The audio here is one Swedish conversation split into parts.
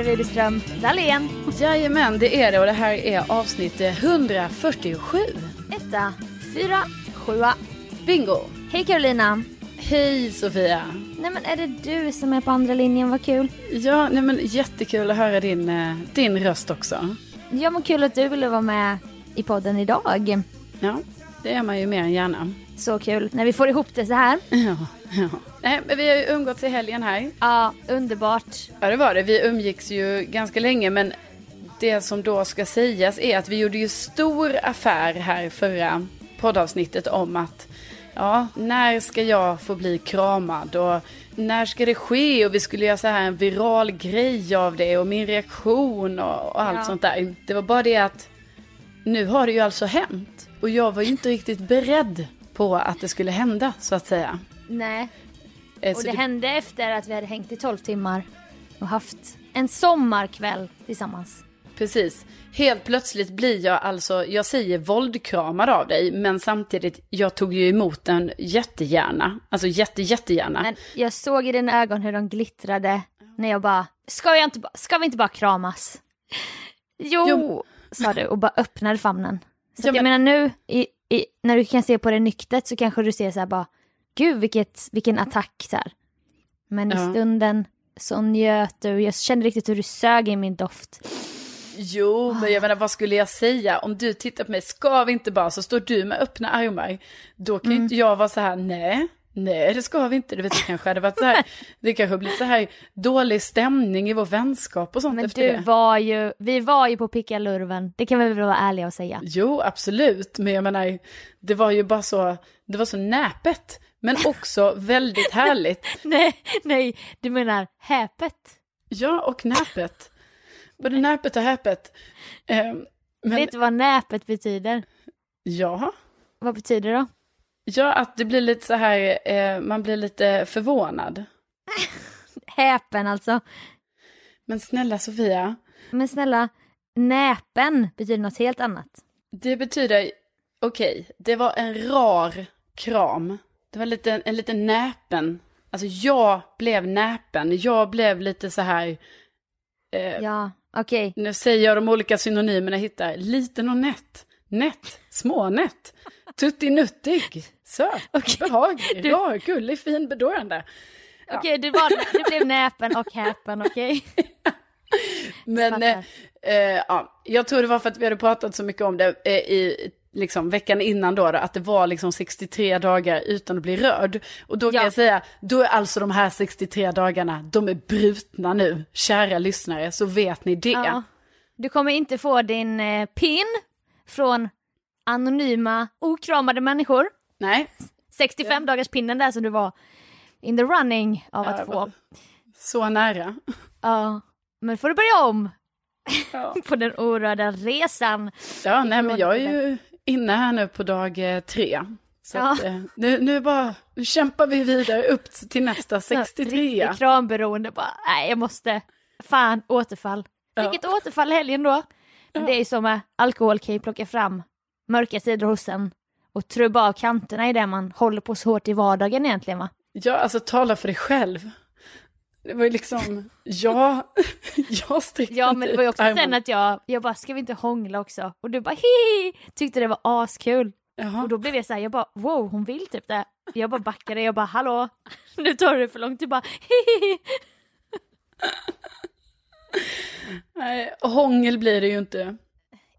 Är Widerström Dahlén. Jajamän, det är det och det här är avsnitt 147. Etta, fyra, sjua. Bingo! Hej Carolina. Hej Sofia! Nej men är det du som är på andra linjen? Vad kul. Ja, nej men jättekul att höra din, eh, din röst också. Ja men kul att du ville vara med i podden idag. Ja, det är man ju mer än gärna. Så kul när vi får ihop det så här. Ja, ja. Nej, men vi har ju umgåtts i helgen här. Ja, underbart. Ja, det var det. Vi umgicks ju ganska länge, men det som då ska sägas är att vi gjorde ju stor affär här förra poddavsnittet om att ja, när ska jag få bli kramad och när ska det ske och vi skulle göra så här en viral grej av det och min reaktion och, och allt Ja. sånt där. Det var bara det att nu har det ju alltså hänt och jag var ju inte riktigt beredd på att det skulle hända så att säga. Nej, Eh, och så det hände efter att vi hade hängt i 12 timmar och haft en sommarkväll tillsammans. Precis. Helt plötsligt blir jag alltså, jag säger våldkramad av dig, men samtidigt, jag tog ju emot den jättegärna. Alltså jätte, jättegärna. Men jag såg i dina ögon hur de glittrade när jag bara, ska, jag inte, ska vi inte bara kramas? Jo, Jo. sa du och bara öppnade famnen. Så Ja, att jag men- menar nu, i, i, när du kan se på det nyktert så kanske du ser så här bara, gud vilket, vilken attack så här. Men i stunden så njöt du, jag kände riktigt hur du sög i min doft. Jo, men jag menar vad skulle jag säga? Om du tittar på mig, ska vi inte bara, så står du med öppna armar. Då kan ju inte jag vara så här, nej, nej det ska vi inte. Du vet, det kanske hade varit så här, det kanske blivit så här dålig stämning i vår vänskap och sånt Men efter du det. var ju, vi var ju på pickalurven, det kan vi väl vara ärliga och säga. Jo, absolut. Men jag menar, det var ju bara så, det var så näpet. Men också väldigt härligt. nej, nej, du menar häpet. Ja, och näpet. Både näpet och häpet. Eh, men, Vet du vad näpet betyder? ja, Vad betyder det då? Ja, att det blir lite så här, eh, man blir lite förvånad. Häpen alltså. Men snälla Sofia, Men snälla, näpen betyder något helt annat. det betyder, okej, det var en rar kram. Det var lite, en liten näpen. Alltså jag blev näpen, jag blev lite så här, eh, Ja, okej. nu säger jag de olika synonymerna jag hittar. Liten och nätt, nätt, smånätt, tuttinuttig, söt, Okej. behaglig, Du- rar, gullig, fin, bedårande. Okej, du, var, du blev näpen och häpen, okej? Men eh, eh, ja, jag tror det var för att vi hade pratat så mycket om det eh, i liksom, veckan innan då, då, att det var liksom 63 dagar utan att bli rörd. Och då kan Ja. jag säga, då är alltså de här 63 dagarna, de är brutna nu, kära lyssnare, så vet ni det. Ja. Du kommer inte få din eh, pin från anonyma, okramade människor. Nej, 65 dagars pinnen där som du var in the running av Ja, att få. så nära. Ja, men får du börja om Ja, på den orörda resan. ja nej men jag är ju inne här nu på dag eh, tre. Så Ja. att, eh, nu, nu bara, nu kämpar vi vidare upp till nästa 63. Riktigt kramberoende bara, nej jag måste, fan återfall. Ja. Vilket återfall helgen då. Men det är ju som med alkohol kan ju plocka fram mörka sidor hos en och trubba av kanterna i det man håller på så hårt i vardagen egentligen va. Ja, alltså tala för dig själv. Det var ju liksom, ja, jag sträckte Ja men det var ju också sen att jag, jag bara ska vi inte hångla också? Och du bara hihi, tyckte det var askul. Jaha. Och då blev jag så här, jag bara wow hon vill typ det. Jag bara backade, jag bara hallå, nu tar du det för långt. Du bara hihi. Nej, hångel blir det ju inte.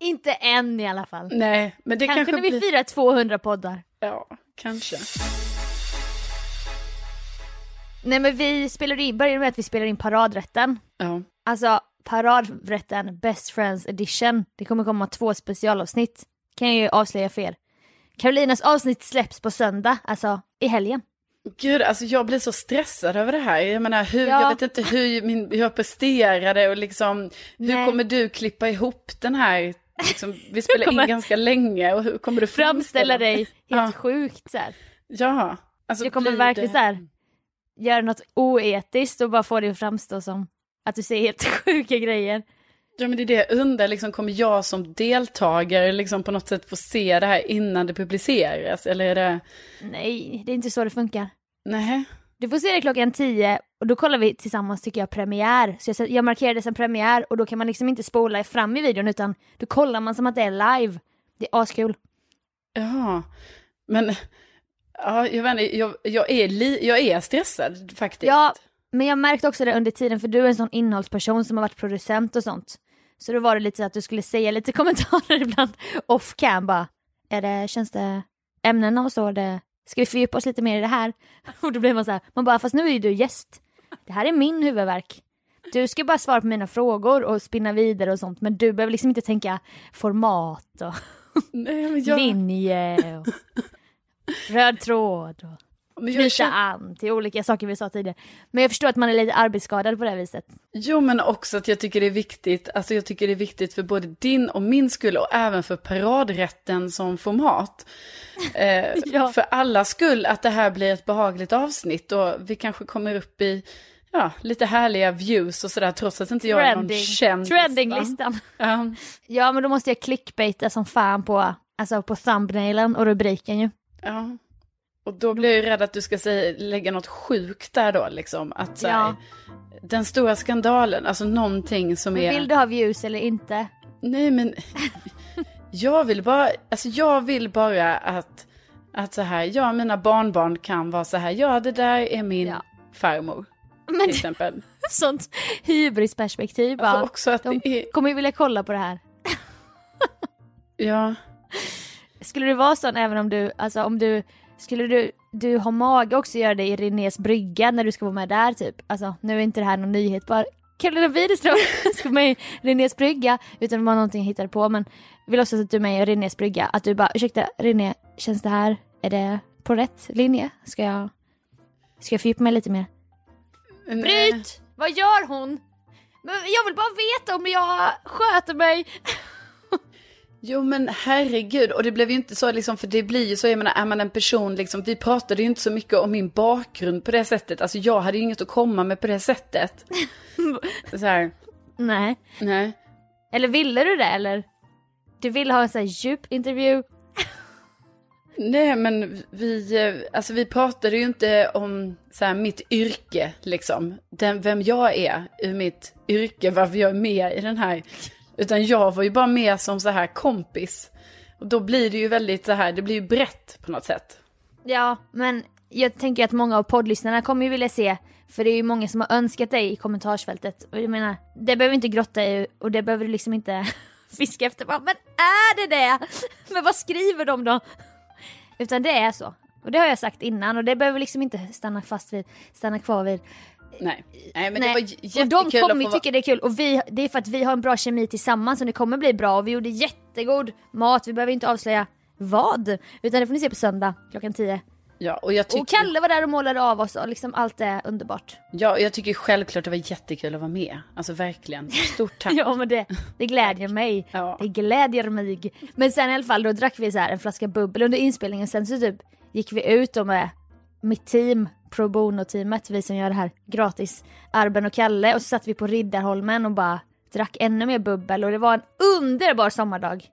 Inte än i alla fall. Nej, men det Kanske, kanske, när vi blir... firar 200 poddar. Ja, kanske. Nej men vi spelade in, började med att vi spelade in paradrätten. Ja. Alltså paradrätten Best Friends edition. Det kommer komma två specialavsnitt. Kan jag ju avslöja för er. Karolinas avsnitt släpps på söndag, alltså i helgen. Gud, alltså jag blir så stressad över det här. Jag menar, hur, Ja. jag vet inte hur, min, hur jag presterade och liksom, hur Nej. kommer du klippa ihop den här, liksom, vi spelar kommer- in ganska länge och hur kommer du Framställa dig helt Ja. sjukt så här. Ja, alltså Jag kommer verkligen det- så här göra något oetiskt och bara få det att framstå som att du säger helt sjuka grejer. Ja men det är det jag undrar, liksom, kommer jag som deltagare liksom på något sätt få se det här innan det publiceras? Eller är det, Nej, det är inte så det funkar. nej? Du får se det klockan 10 och då kollar vi tillsammans tycker jag premiär. Så jag, jag det som premiär och då kan man liksom inte spola fram i videon utan då kollar man som att det är live. Det är askul. Ja, men ja, jag, vet inte, jag, jag, är li, jag är stressad faktiskt. Ja, men jag märkte också det under tiden för du är en sån innehållsperson som har varit producent och sånt. Så då var det lite så att du skulle säga lite kommentarer ibland off cam bara. Är det, känns det ämnena och så? Det, ska vi fördjupa oss lite mer i det här? Och då blir man så här, man bara fast nu är ju du gäst. Det här är min huvudvärk. Du ska bara svara på mina frågor och spinna vidare och sånt men du behöver liksom inte tänka format och Nej, jag, linje och röd tråd. Och knyta känner, an till olika saker vi sa tidigare. Men jag förstår att man är lite arbetsskadad på det här viset. jo men också att jag tycker det är viktigt, alltså jag tycker det är viktigt för både din och min skull och även för paradrätten som format. Eh, Ja. För alla skull att det här blir ett behagligt avsnitt och vi kanske kommer upp i ja, lite härliga views och sådär trots att inte jag är någon Trending. känd. Trendinglistan. Ja. Ja men då måste jag clickbaita som fan på, alltså på thumbnailen och rubriken ju. Ja. Och då blir jag ju rädd att du ska säga, lägga något sjukt där då liksom. Att så här, Ja. Den stora skandalen, alltså någonting som Men är... vill du ha views eller inte? Nej men, jag vill bara, alltså jag vill bara att, att så här, ja mina barnbarn kan vara så här, ja det där är min Ja. farmor. Men Till exempel. sånt hybrisperspektiv bara. Alltså också att De är, kommer ju vilja kolla på det här. ja, Skulle du vara sån även om du, alltså om du, skulle du, du ha mage också göra det i Renés brygga när du ska vara med där typ? Alltså nu är inte det här någon nyhet bara. Karolina Widerström ska vara med i Renés brygga utan det var någonting jag hittade på men vill också att du är med i Renés brygga. Att du bara ursäkta René, känns det här, är det på rätt linje? Ska jag, ska jag fördjupa mig lite mer? Nej. Bryt! Vad gör hon? Men jag vill bara veta om jag sköter mig. Jo men herregud, och det blev ju inte så liksom, för det blir ju så, jag menar är man en person liksom, vi pratade ju inte så mycket om min bakgrund på det sättet, alltså jag hade ju inget att komma med på det sättet. så här, Nej. nej. Eller ville du det eller? Du ville ha en sån här djup intervju? Nej men vi, eh, alltså vi pratade ju inte om så här, mitt yrke liksom, Den, vem jag är ur mitt yrke, varför jag är med i den här, utan jag var ju bara med som så här kompis. Och då blir det ju väldigt så här, det blir ju brett på något sätt. Ja, men jag tänker att många av poddlyssnarna kommer ju vilja se För det är ju många som har önskat dig i kommentarsfältet. Och jag menar, det behöver inte grotta i och det behöver du liksom inte fiska efter. Men är det det? Men vad skriver de då? Utan det är så. Och det har jag sagt innan och det behöver liksom inte stanna fast vid, stanna kvar vid. Nej, Nej men Nej. det var och jättekul de att få kommer ju vara- tycka det är kul och vi, det är för att vi har en bra kemi tillsammans och det kommer bli bra och vi gjorde jättegod mat, vi behöver inte avslöja vad. Utan det får ni se på söndag klockan 10. Ja, och jag tycker, Och Kalle var där och målade av oss och liksom allt är underbart. ja, jag tycker självklart det var jättekul att vara med. Alltså verkligen. Stort tack. Ja men det, det glädjer mig. Ja. Det glädjer mig. Men sen i alla fall då drack vi så här en flaska bubbel under inspelningen. Sen så typ gick vi ut då med mitt team, pro bono-teamet, vi som gör det här gratis. Arben och Kalle och så satt vi på Riddarholmen och bara drack ännu mer bubbel och det var en underbar sommardag.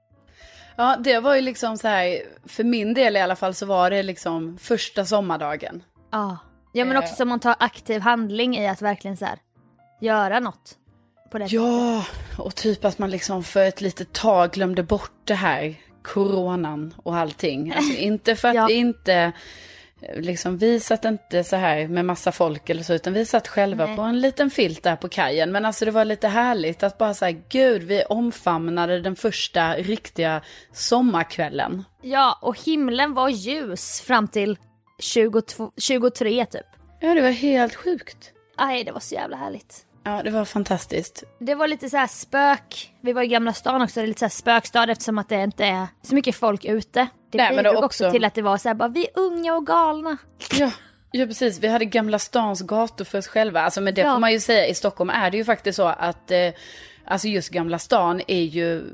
Ja, det var ju liksom så här, för min del i alla fall så var det liksom första sommardagen. Ja. Ja men Eh. också som man tar aktiv handling i att verkligen så här göra något. På det Ja, och typ att man liksom för ett litet tag glömde bort det här coronan och allting. Alltså inte för att Ja. inte, liksom vi satt inte så här med massa folk eller så, utan vi satt själva Nej. på en liten filt där på kajen. Men alltså det var lite härligt att bara säga, gud, vi omfamnade den första riktiga sommarkvällen. Ja och himlen var ljus fram till 22, 23 typ. Ja, det var helt sjukt. Nej det var så jävla härligt. Ja, det var fantastiskt. Det var lite så här spök. Vi var i Gamla stan också, det är lite så här spökstad eftersom att det inte är så mycket folk ute. Det Nej, bidrog också också- till att det var så här bara, vi är unga och galna. Ja, ja, precis. Vi hade Gamla stans gator för oss själva. Alltså, men det Ja. får man ju säga, i Stockholm är det ju faktiskt så att eh, alltså just Gamla stan är ju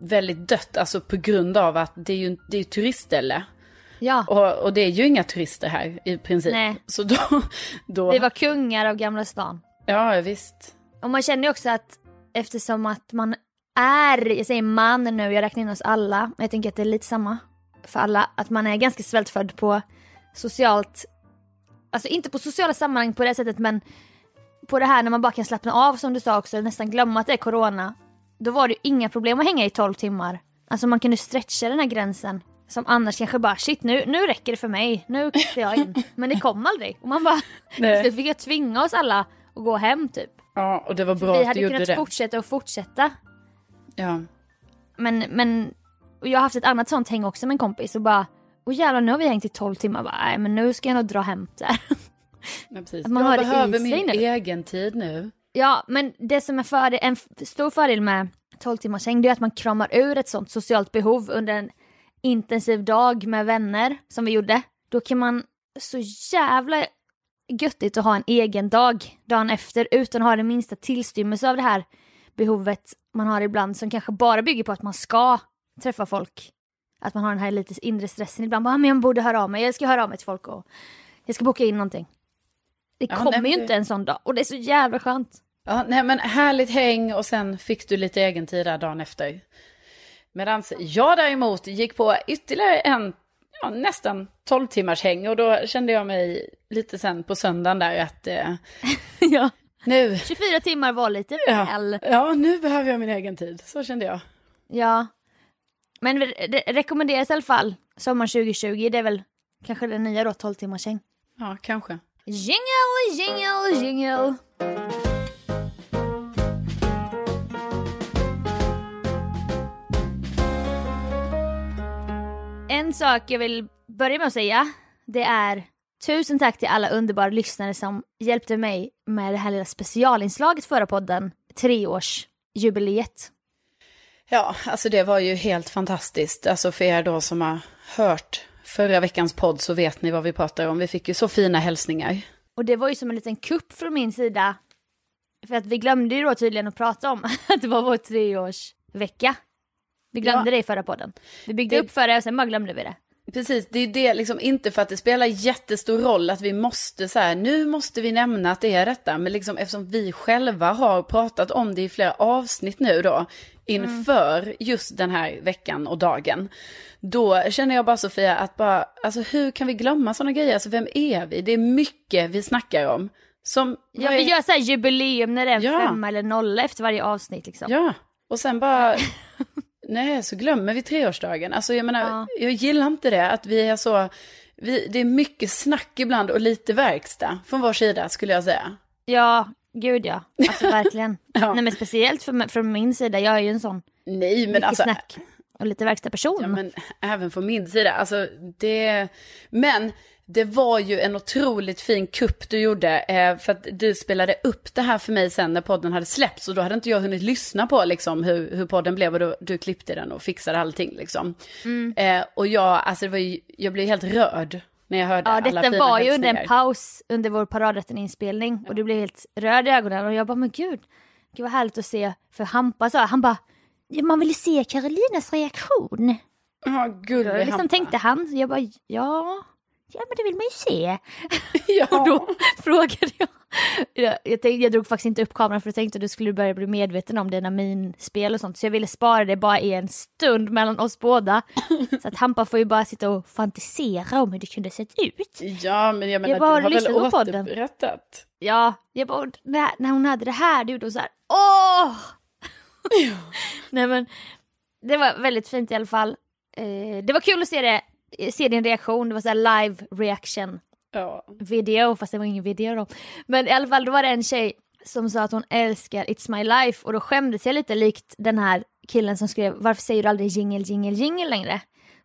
väldigt dött, alltså på grund av att det är ju det är turistställe. Ja, Och, och det är ju inga turister här i princip. Nej. Så då, då vi var kungar av Gamla stan. ja visst. Och man känner ju också att eftersom att man är, jag säger man nu, jag räknar in oss alla, jag tänker att det är lite samma för alla, att man är ganska svältfödd på socialt, alltså inte på sociala sammanhang på det sättet men på det här när man bara kan slappna av som du sa också, nästan glömma att det är corona. Då var det ju inga problem att hänga i 12 timmar. Alltså man kunde stretcha den här gränsen. Som annars kanske bara shit nu, nu räcker det för mig, nu kliver jag in. Men det kom aldrig. Och man bara, Nej. så fick jag tvinga oss alla att gå hem typ. Ja, och det var bra Vi att du hade gjorde kunnat det. fortsätta och fortsätta. Ja. Men, men och jag har haft ett annat sånt häng också med en kompis och bara och jävlar nu har vi hängt i 12 timmar. Bara, Nej men nu ska jag nog dra hem där. Ja, precis. Att man jag har behöver min nu. egen tid nu. ja men det som är fördel, en stor fördel med 12 timmars häng det är att man kramar ur ett sånt socialt behov under en intensiv dag med vänner som vi gjorde. Då kan man så jävla göttigt att ha en egen dag dagen efter utan att ha den minsta tillstymmelse av det här behovet man har ibland som kanske bara bygger på att man ska träffa folk. Att man har den här lite inre stressen ibland. Bara, "Ah, men jag borde höra av mig, jag ska höra av mig till folk och jag ska boka in någonting. Det Ja, kommer nej, ju inte en sån dag och det är så jävla skönt. Ja, nej men härligt häng och sen fick du lite egen tid där dagen efter. Medan jag däremot gick på ytterligare en, ja, nästan 12 timmars häng och då kände jag mig lite sen på söndagen där att eh, ja. nu, 24 timmar var lite ja, väl. ja, nu behöver jag min egen tid. Så kände jag. Ja. Men det rekommenderas i alla fall sommar 2020. Det är väl kanske det nya då, 12 timmars häng. Ja, kanske. Jingle, jingle, jingle. En sak jag vill börja med att säga, det är tusen tack till alla underbara lyssnare som hjälpte mig med det här lilla specialinslaget förra podden, treårsjubileet. Ja, alltså det var ju helt fantastiskt. Alltså för er då som har hört förra veckans podd så vet ni vad vi pratar om. Vi fick ju så fina hälsningar. Och det var ju som en liten kupp från min sida. För att vi glömde ju då tydligen att prata om att det var vår treårsvecka. Vi glömde Ja. det i förra podden. Vi byggde Det- upp för det och sen bara glömde vi det. Precis, det är det liksom inte för att det spelar jättestor roll att vi måste så här, nu måste vi nämna att det är detta, men liksom eftersom vi själva har pratat om det i flera avsnitt nu då, inför just den här veckan och dagen, då känner jag bara Sofia att bara, alltså hur kan vi glömma sådana grejer, alltså vem är vi? Det är mycket vi snackar om. Som, Ja, vi gör så här jubileum när det är Ja. femma eller nolla efter varje avsnitt liksom. Ja, och sen bara, nej så glömmer vi treårsdagen. Alltså jag menar, Ja. jag gillar inte det att vi är så vi, det är mycket snack ibland och lite verkstad från vår sida skulle jag säga. Ja, gud ja. Alltså verkligen. Ja. Nej men speciellt för, från min sida, jag är ju en sån Nej, men mycket alltså... snack och lite verkstad person. Ja, men även från min sida. Alltså, det... Men det var ju en otroligt fin kupp du gjorde. Eh, för att du spelade upp det här för mig sen när podden hade släppts. Och då hade inte jag hunnit lyssna på liksom, hur, hur podden blev. Och då, du klippte den och fixade allting. Liksom. Mm. Eh, och jag, alltså, det var ju, jag blev helt rörd när jag hörde Ja, alla detta fina var ju under en paus under vår paradrätten-inspelning och du blev helt röd i ögonen och jag bara, men gud, gud vad härligt att se. För Hampa sa, han bara, "Ja, man vill ju se Karolinas reaktion. Ja, gullig Då liksom Hampa. tänkte han, jag bara, ja, ja men det vill man ju se. Ja. Och då frågade jag, jag, jag, tänkte, jag drog faktiskt inte upp kameran för jag tänkte att du skulle börja bli medveten om dina minspel och sånt. Så jag ville spara det bara i en stund mellan oss båda. Så att Hampa får ju bara sitta och fantisera om hur det kunde sett ut. Ja, men jag menar, Jag bara du har väl på podden. återberättat? Ja, jag bara, när, när hon hade det här, då gjorde hon så här, åh! Nej men, det var väldigt fint i alla fall. Eh, det var kul att se det, se din reaktion, det var så här live reaction Ja. video, fast det var ingen video då. Men i alla fall, då var det en tjej som sa att hon älskar It's My Life och då skämdes jag lite likt den här killen som skrev varför säger du aldrig jingle, jingle, jingle längre?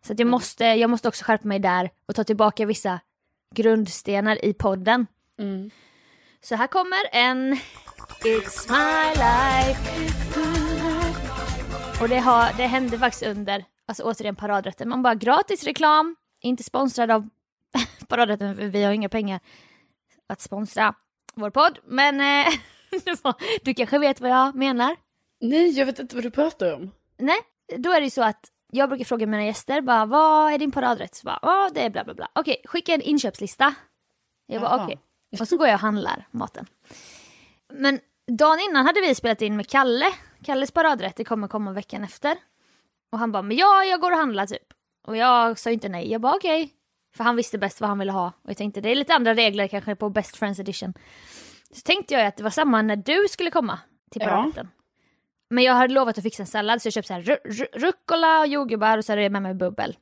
Så att jag, måste, jag måste också skärpa mig där och ta tillbaka vissa grundstenar i podden. Mm. Så här kommer en It's My Life och det, har, det hände faktiskt under, alltså återigen paradrätten, man bara gratis reklam, inte sponsrad av paradrätten för vi har inga pengar att sponsra vår podd. Men eh, du kanske vet vad jag menar? Nej, jag vet inte vad du pratar om. Nej, då är det ju så att jag brukar fråga mina gäster bara vad är din paradrätt? Så bara, ja det är bla bla bla. Okej, skicka en inköpslista. Jag bara okej. Och så går jag och handlar maten. Men dagen innan hade vi spelat in med Kalle. Kalles paradrätt, det kommer komma veckan efter. Och han bara, men ja, jag går och handlar typ. Och jag sa inte nej, jag bara okej. För han visste bäst vad han ville ha. Och jag tänkte det är lite andra regler kanske på Best Friends edition. Så tänkte jag att det var samma när du skulle komma till Ja. paradrätten. Men jag hade lovat att fixa en sallad så jag köpte så här ru- ru- rucola och jordgubbar och så hade jag med mig bubbel.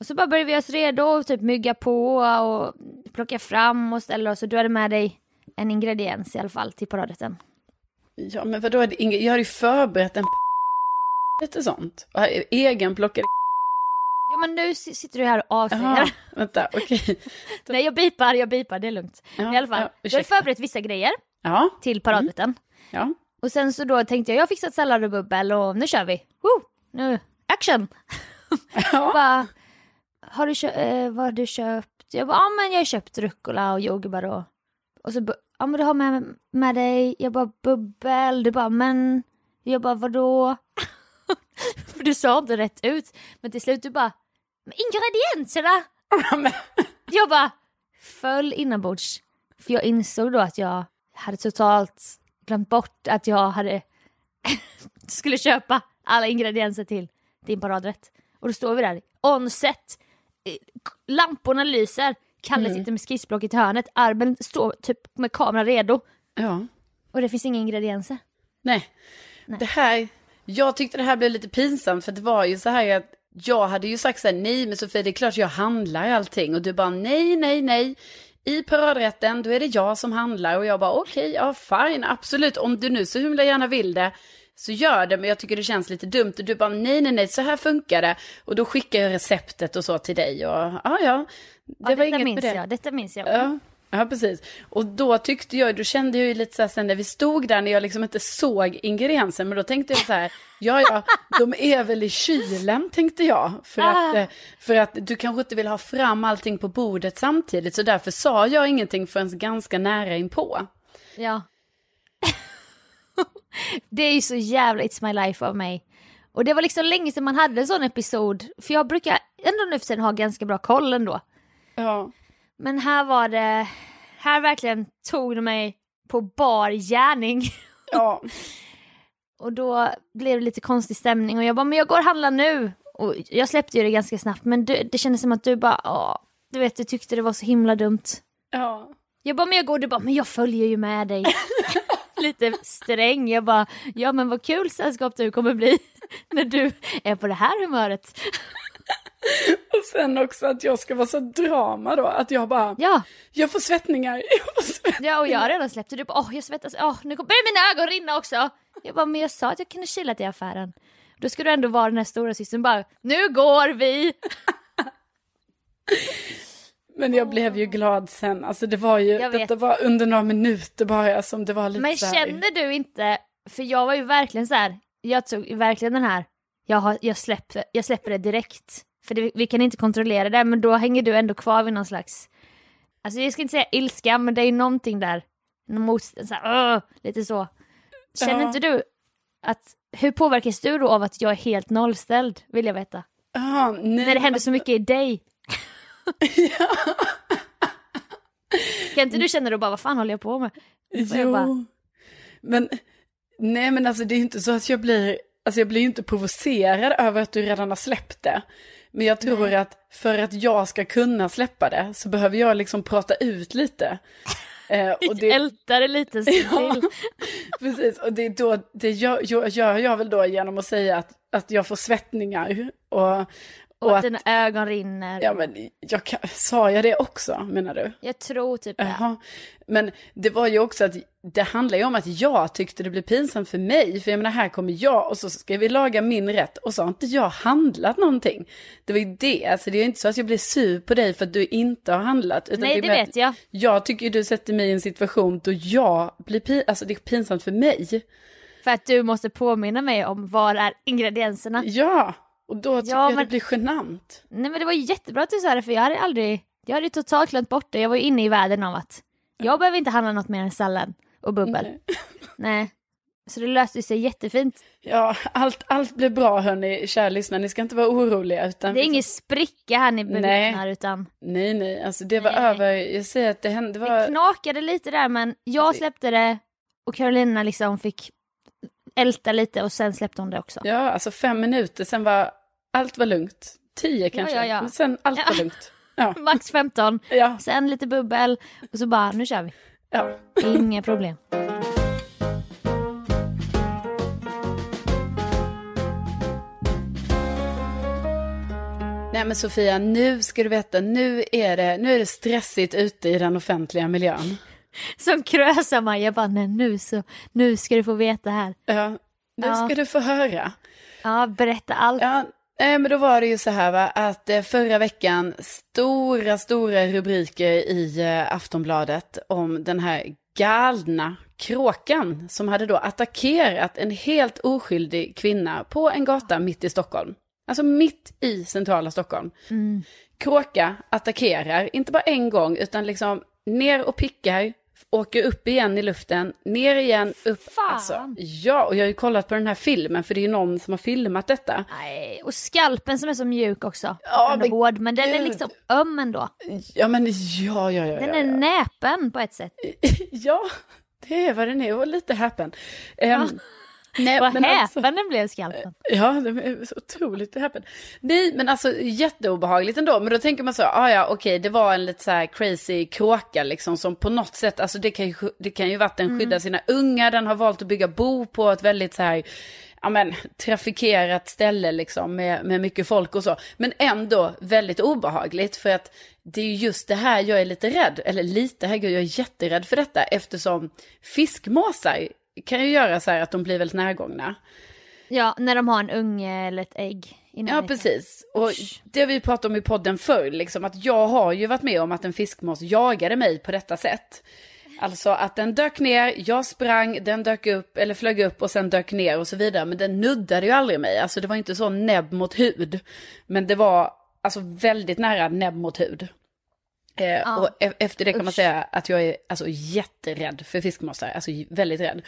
Och så bara började vi oss redo och typ mygga på och plocka fram och ställa oss och du hade med dig en ingrediens i alla fall till paradrätten. Ja, men vadå, jag hade ju förberett en lite sånt. Och Egenplockade Ja men nu sitter du här och avslöjar. Vänta, okej. Nej jag bipar, jag bipar, det är lugnt. Ja, I alla fall, ja, du har förberett vissa grejer Ja, till paradrätten. ja. Och sen så då tänkte jag, jag har fixat sallad och bubbel och nu kör vi. Woo! Nu, action! ja. bara, har du köpt, eh, vad har du köpt? Jag bara, ja men jag har köpt rucola och jordgubbar och, och så, ja men du har med, med dig, jag bara bubbel, du bara men, jag bara vadå? För du sa inte rätt ut, men till slut du bara, men ingredienserna! Jag bara föll inombords. För jag insåg då att jag hade totalt glömt bort att jag hade skulle köpa alla ingredienser till din paradrätt. Och då står vi där, on set, Eh, lamporna lyser, Kalle sitter med skissblocket i hörnet, armen står typ med kameran redo ja. och det finns inga ingredienser. Nej. Det här, jag tyckte det här blev lite pinsamt för det var ju så här att jag hade ju sagt så här, nej men Sofie det är klart jag handlar allting och du bara nej, nej, nej. I paradrätten då är det jag som handlar och jag bara okej, ja fine, absolut, om du nu så himla gärna vill det så gör det, men jag tycker det känns lite dumt. Och du bara nej, nej, nej, så här funkar det. Och då skickar jag receptet och så till dig och ja, ja. Det Ja, var inget minns med det. jag, detta minns jag. Ja, ja, precis. Och då tyckte jag, då kände jag ju lite så här sen när vi stod där när jag liksom inte såg ingrediensen, men då tänkte jag så här, ja, ja, de är väl i kylen, tänkte jag. För att, Ah. eh, för att du kanske inte vill ha fram allting på bordet samtidigt, så därför sa jag ingenting förrän ganska nära inpå. Ja. det är ju så jävla It's My Life av mig. Och det var liksom länge sedan man hade en sån episod, för jag brukar ändå nu för tiden ha ganska bra koll ändå. Ja. Men här var det, här verkligen tog det mig på bar gärning. Ja. Och då blev det lite konstig stämning och jag bara, men jag går och handlar nu. Och jag släppte ju det ganska snabbt men du, det kändes som att du bara, åh, du vet du tyckte det var så himla dumt. Ja. Jag bara, men jag går och du bara, men jag följer ju med dig. Lite sträng, jag bara, ja men vad kul sällskap du kommer bli när du är på det här humöret. Och sen också att jag ska vara så drama då, att jag bara, Ja, jag får svettningar, jag får svettningar. ja och jag har redan släppt det. Du bara åh jag svettas, åh nu börjar mina ögon rinna också. Jag bara men jag sa att jag kunde chilla till affären. Då ska du ändå vara den här stora systern bara nu går vi. Men jag blev ju glad sen, alltså det var ju, detta var under några minuter bara som det var lite Men känner du inte, för jag var ju verkligen så här, jag tog verkligen den här, jag, har, jag, släpper, jag släpper det direkt. För det, vi kan inte kontrollera det, men då hänger du ändå kvar vid någon slags, alltså jag ska inte säga ilska, men det är ju någonting där, någon mot, så här, lite så. Känner Ja. inte du att, hur påverkas du då av att jag är helt nollställd, vill jag veta? Ja, nej, När det händer så mycket i dig. Kan inte du känna då bara, vad fan håller jag på med? jag Jo, bara- men nej men alltså det är inte så att jag blir, alltså jag blir ju inte provocerad över att du redan har släppt det. Men jag tror att för att jag ska kunna släppa det så behöver jag liksom prata ut lite. Eh, och det, Älta det lite så Ja, precis. Och det, då, det gör, gör jag väl då genom att säga att, att jag får svettningar. Och, Och och att att, dina ögon rinner. ja men jag kan, sa jag det också menar du? Jag tror typ det. Jaha. Men det var ju också att det handlar ju om att jag tyckte det blev pinsamt för mig. För jag menar, här kommer jag och så ska vi laga min rätt och så har inte jag handlat någonting. Det var ju det, alltså det är ju inte så att jag blir sur på dig för att du inte har handlat. Utan Nej, det att vet jag. Jag tycker ju du sätter mig i en situation då jag blir pin, alltså det är pinsamt för mig. För att du måste påminna mig om var är ingredienserna. Ja, och då tycker Ja, jag det men- blir genant. Nej men det var jättebra att du sa det för jag hade aldrig, jag hade totalt glömt bort det. Jag var ju inne i världen av att jag behöver inte handla något mer än sallad och bubbel. Nej. Nej. Så det löste sig jättefint. Ja, allt, allt blir bra hörni, kära lyssnare. Ni ska inte vara oroliga. Utan Det är ingen spricka här ni bevittnar utan Nej, nej, alltså det var Nej. över. Jag säger att det hände, det det var... knakade lite där men jag släppte det och Carolina liksom fick älta lite och sen släppte hon det också. Ja, alltså fem minuter, sen var allt var lugnt. Tio kanske, ja, ja. men sen allt Ja. var lugnt. Ja, Max 15, ja, sen lite bubbel och så bara nu kör vi. ja. Inga problem. Nej men Sofia, nu ska du veta, nu är det, nu är det stressigt ute i den offentliga miljön. Som Krösa-Maja bara, nej nu så, nu ska du få veta här. Ja, nu Ja. ska du få höra. Ja, berätta allt. Ja, nej, men då var det ju så här va, att eh, förra veckan, stora, stora rubriker i eh, Aftonbladet om den här galna kråkan som hade då attackerat en helt oskyldig kvinna på en gata mitt i Stockholm. Alltså mitt i centrala Stockholm. Mm. Kråka attackerar, inte bara en gång, utan liksom ner och pickar, åker upp igen i luften, ner igen, upp. Fan. Alltså, ja, och jag har ju kollat på den här filmen, för det är ju någon som har filmat detta. Nej, och skalpen som är så mjuk också. Ja, är men hård, men den är liksom öm ändå. Ja, men ja, ja, ja. Den ja, är ja. näpen på ett sätt. ja, det är vad den är, och lite häpen. Um, nej, Vad men häpen alltså- den blev skalpen. Ja, det är så otroligt häpen. Nej, men alltså jätteobehagligt ändå. Men då tänker man så, ah, ja, okej, det var en lite så här crazy kråka liksom som på något sätt, alltså det kan ju, det kan ju vara att den skyddar sina unga, den har valt att bygga bo på ett väldigt så här, ja men trafikerat ställe liksom med, med mycket folk och så. Men ändå väldigt obehagligt för att det är ju just det här jag är lite rädd, eller lite, herregud jag är jätterädd för detta eftersom fiskmåsar kan ju göra så här att de blir väldigt närgångna. Ja, när de har en unge eller ett ägg. Ja, precis. Och det har vi pratat om i podden förr, liksom att jag har ju varit med om att en fiskmås jagade mig på detta sätt. Alltså att den dök ner, jag sprang, den dök upp eller flög upp och sen dök ner och så vidare. Men den nuddade ju aldrig mig, alltså det var inte så näbb mot hud. Men det var alltså väldigt nära näbb mot hud. Eh, Och e- efter det kan man Usch. säga att jag är alltså jätterädd för fiskmåsar, alltså väldigt rädd.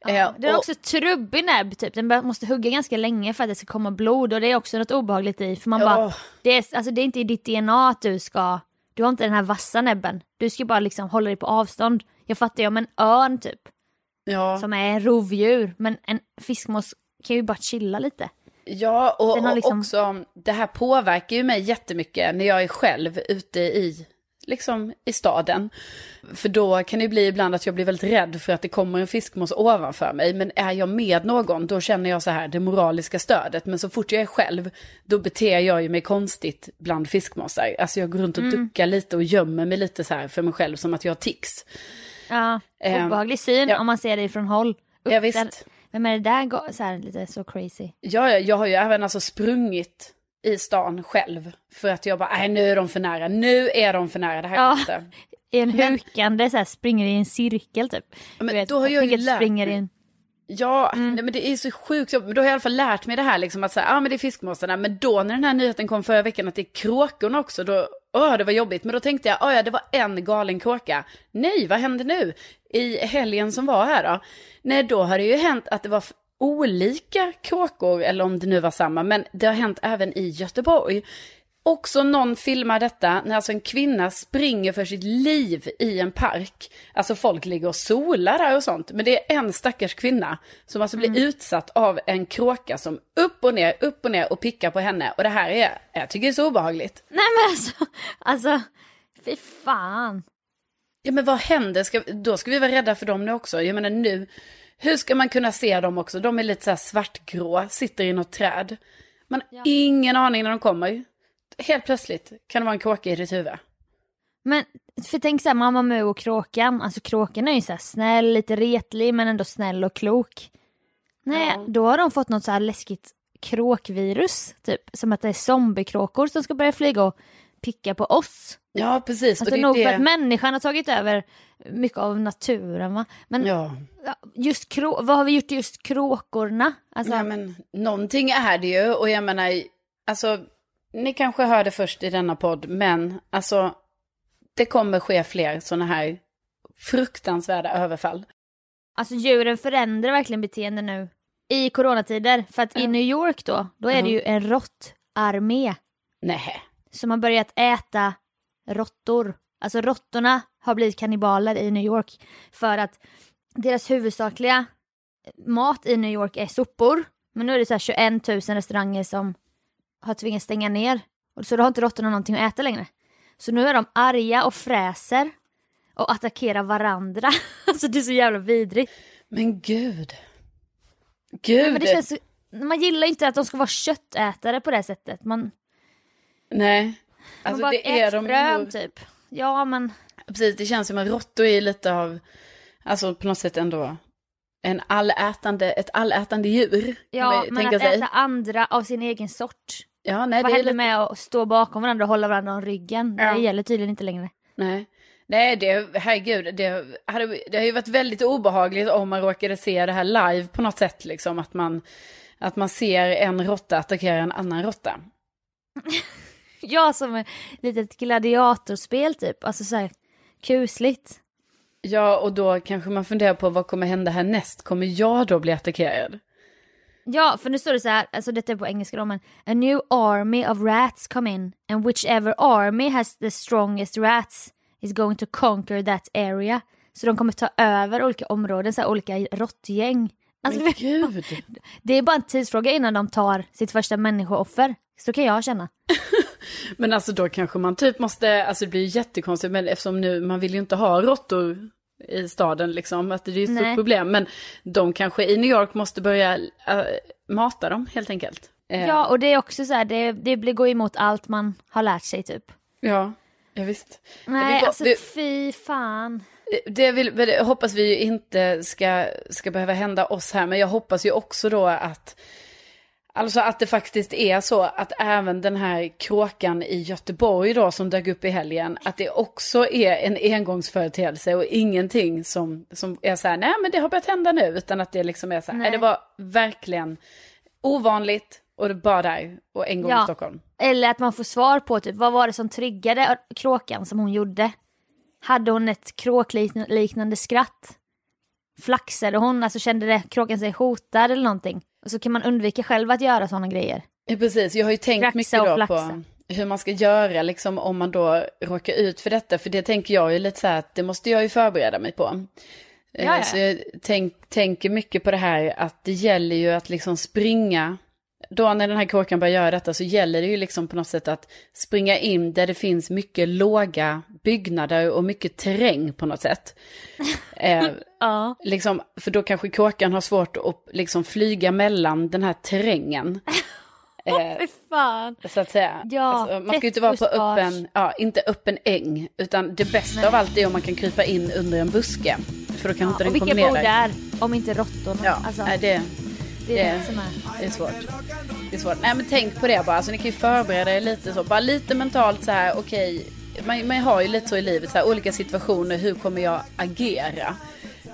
Ja, Eh, den har och- också trubbig näbb typ, den måste hugga ganska länge för att det ska komma blod och det är också något obehagligt i. För man bara, Ja. det är, alltså, det är inte i ditt DNA att du ska, du har inte den här vassa näbben. Du ska bara liksom hålla dig på avstånd. Jag fattar ju om en örn typ, ja. som är rovdjur, men en fiskmås kan ju bara chilla lite. Ja, och, har och liksom- också det här påverkar ju mig jättemycket när jag är själv ute i liksom i staden. För då kan det bli ibland att jag blir väldigt rädd för att det kommer en fiskmås ovanför mig. Men är jag med någon, då känner jag så här det moraliska stödet. Men så fort jag är själv, då beter jag ju mig konstigt bland fiskmåsar. Alltså jag går runt och Mm. duckar lite och gömmer mig lite så här för mig själv som att jag har tics. Ja, Ehm, obehaglig syn ja. om man ser det ifrån håll. Upp Ja, visst. där. Vem är det där så här, lite så crazy? Ja, ja, jag har ju även alltså sprungit i stan själv. För att jag bara, nej nu är de för nära, nu är de för nära, det här Ja. går inte. I en Men- hukande så här, springer i en cirkel typ. men du vet, då har jag ju lärt springer mig- i en... Ja, Mm. nej, men det är så sjukt. Men då har jag i alla fall lärt mig det här liksom att säga, ja ah, men det är fiskmåsarna. Men då när den här nyheten kom förra veckan att det är kråkorna också, då, åh det var jobbigt. Men då tänkte jag, oh, ja det var en galen kråka. Nej, vad hände nu? I helgen som var här då? Nej, då har det ju hänt att det var olika kråkor, eller om det nu var samma, men det har hänt även i Göteborg. Också någon filmar detta när alltså en kvinna springer för sitt liv i en park. Alltså folk ligger och solar där och sånt. Men det är en stackars kvinna som alltså blir utsatt av en kråka som upp och ner, upp och ner och pickar på henne. Och det här är, jag tycker det är så obehagligt. Nej men alltså, alltså, fy fan. Ja men vad händer? Ska, då ska vi vara rädda för dem nu också. Jag menar nu, hur ska man kunna se dem också? De är lite så här svartgrå, sitter i något träd. Man har ingen aning när de kommer. Helt plötsligt kan det vara en kråka i ditt huvud. Men för tänk såhär Mamma Mu och kråkan, alltså kråkan är ju såhär snäll, lite retlig men ändå snäll och klok. Nej, Ja. då har de fått något så här läskigt kråkvirus, typ. Som att det är zombiekråkor som ska börja flyga och picka på oss. Ja precis. Alltså och det nog för det- att människan har tagit över mycket av naturen va. Men Ja. just krå- vad har vi gjort just kråkorna? Alltså, Ja, men någonting är det ju. Och jag menar, alltså, ni kanske hör det först i denna podd, men alltså, det kommer ske fler sådana här fruktansvärda överfall. Alltså djuren förändrar verkligen beteende nu i coronatider. För att i Ja. New York då, då är det ju en råttarmé Nej. Som har börjat äta råttor. Alltså råttorna har blivit kannibaler i New York för att deras huvudsakliga mat i New York är sopor. Men nu är det så här 21 000 restauranger som har tvingats stänga ner. Och Så då har inte råttorna någonting att äta längre. Så nu är de arga och fräser och attackerar varandra. alltså det är så jävla vidrigt. Men gud. Gud. Men det känns, man gillar inte att de ska vara köttätare på det sättet. Man, Nej. Alltså bara det är de frön ju. typ. Ja men Precis, det känns som att råttor är lite av, alltså på något sätt ändå, en allätande, ett allätande djur. Ja, men att sig. äta andra av sin egen sort. Ja, nej, Vad det är händer lite... med att stå bakom varandra och hålla varandra om ryggen? Ja. Det gäller tydligen inte längre. Nej. Nej, det, herregud, det, hade, det har ju varit väldigt obehagligt om man råkade se det här live på något sätt, liksom. Att man, att man ser en råtta attackera en annan råtta. Ja, som ett litet gladiatorspel typ. Alltså så här kusligt. Ja, och då kanske man funderar på vad kommer hända härnäst? Kommer jag då bli attackerad? Ja, för nu står det så här, alltså detta är på engelska då, men A new army of rats come in and whichever army has the strongest rats is going to conquer that area. Så de kommer ta över olika områden, så här, olika råttgäng. Alltså, Men gud! det är bara en tidsfråga innan de tar sitt första människooffer. Så kan jag känna. Men alltså då kanske man typ måste, alltså det blir ju jättekonstigt, men eftersom nu, man vill ju inte ha råttor i staden liksom, att det är ju ett stort Nej. problem. Men de kanske i New York måste börja äh, mata dem helt enkelt. Eh, Ja, och det är också så här, det, det blir- går emot allt man har lärt sig typ. ja, ja visst. Nej, vi- alltså vi- fy fan. Det, vill, det hoppas vi ju inte ska, ska behöva hända oss här, men jag hoppas ju också då att Alltså att det faktiskt är så att även den här kråkan i Göteborg då som dök upp i helgen, att det också är en engångsföreteelse och ingenting som, som är så här, nej men det har börjat hända nu, utan att det liksom är så här, nej. Det var verkligen ovanligt och det bara där och en gång i Ja. Stockholm. Eller att man får svar på typ, vad var det som triggade kråkan som hon gjorde? Hade hon ett kråkliknande skratt? Flaxade hon, alltså kände det, kråkan sig hotad eller någonting? Och så kan man undvika själv att göra sådana grejer. Ja, precis. Jag har ju tänkt Kraxa mycket då på hur man ska göra liksom om man då råkar ut för detta. För det tänker jag ju lite så här att det måste jag ju förbereda mig på. Eh, Ja, ja. Så jag tänk, tänker mycket på det här att det gäller ju att liksom springa då när den här kråkan börjar göra detta så gäller det ju liksom på något sätt att springa in där det finns mycket låga byggnader och mycket terräng på något sätt. Eh, Ja. liksom, för då kanske kråkan har svårt att liksom flyga mellan den här terrängen. Eh, Fy fan. så att säga. Ja, alltså, man ska ju inte vara på öppen, ja, inte öppen äng, utan det bästa av allt är om man kan krypa in under en buske. För då kan inte Ja, den och vilka bor där? Om inte råttorna. Ja, alltså, nej, det, det är det- som är. det är svårt. Det är svårt. Nej men tänk på det bara, alltså, ni kan ju förbereda er lite så, bara lite mentalt så här, okej, man, man har ju lite så i livet, så här, olika situationer, hur kommer jag agera?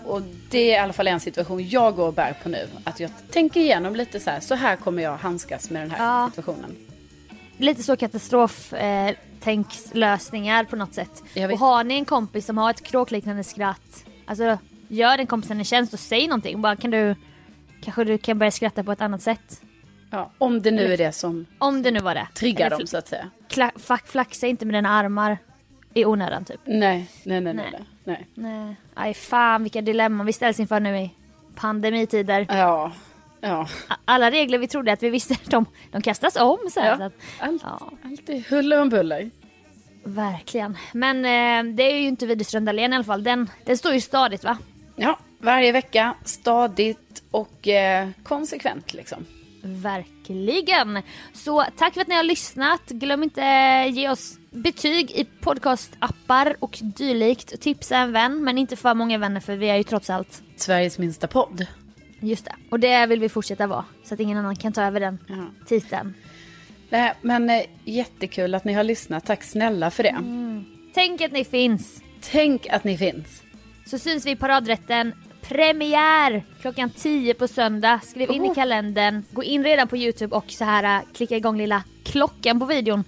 Och det är i alla fall en situation jag går och bär på nu. Att jag tänker igenom lite så här, så här kommer jag handskas med den här Ja. situationen. Lite så katastrof eh, lösningar på något sätt. Och har ni en kompis som har ett kråkliknande skratt, alltså gör den kompisen en tjänst och säg någonting. Bara kan du, kanske du kan börja skratta på ett annat sätt. Ja, om det nu är det som Om det nu var det. triggar Eller dem så att säga. Flack, flaxa inte med dina armar i onödan typ. Nej, nej, nej, nej. Nej. nej. aj fan vilka dilemman vi ställs inför nu i pandemitider. Ja, ja. Alla regler vi trodde att vi visste, de, de kastas om så här. ja. Så att, Allt, ja. allt är huller om buller. verkligen. Men eh, det är ju inte Widerström Dahlén i alla fall. Den, den står ju stadigt va? Ja, varje vecka, stadigt och eh, konsekvent liksom. Verkligen. Så tack för att ni har lyssnat. Glöm inte ge oss betyg i podcastappar och dylikt. Tipsa en vän, men inte för många vänner för vi är ju trots allt Sveriges minsta podd. Just det. Och det vill vi fortsätta vara. Så att ingen annan kan ta över den Ja. titeln. Nej, men eh, jättekul att ni har lyssnat. Tack snälla för det. Tänk att ni finns. Tänk att ni finns. Så syns vi i paradrätten. Premiär klockan 10 på söndag. Skriv in i Oh. kalendern. Gå in redan på Youtube och så här äh, klicka igång lilla klockan på videon.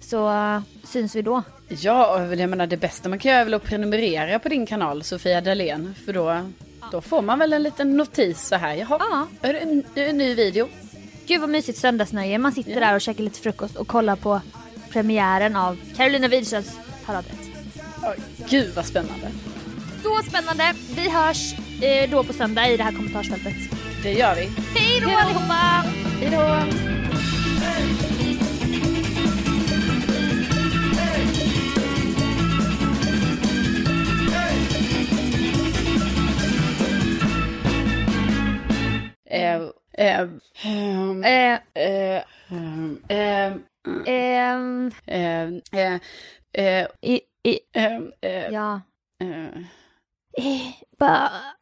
Så äh, syns vi då. Ja, jag menar det bästa man kan göra är väl att prenumerera på din kanal Sofia Dalén. För då, då får man väl en liten notis så här. Jaha, Ja. är det en, det är en ny video? Gud vad mysigt söndagsnöje. Man sitter Ja. där och käkar lite frukost och kollar på premiären av Carolina Widerströms paradrätt. Gud vad spännande. Så spännande. Vi hörs eh, då på söndag i det här kommentarsfältet. Det gör vi. Hej då allihopa! Hej då! Eh, eh, ehm, Eh, eh, ehm, ehm, ehm, ehm, eh, eh, ehm, eh, ja. eh. Eh,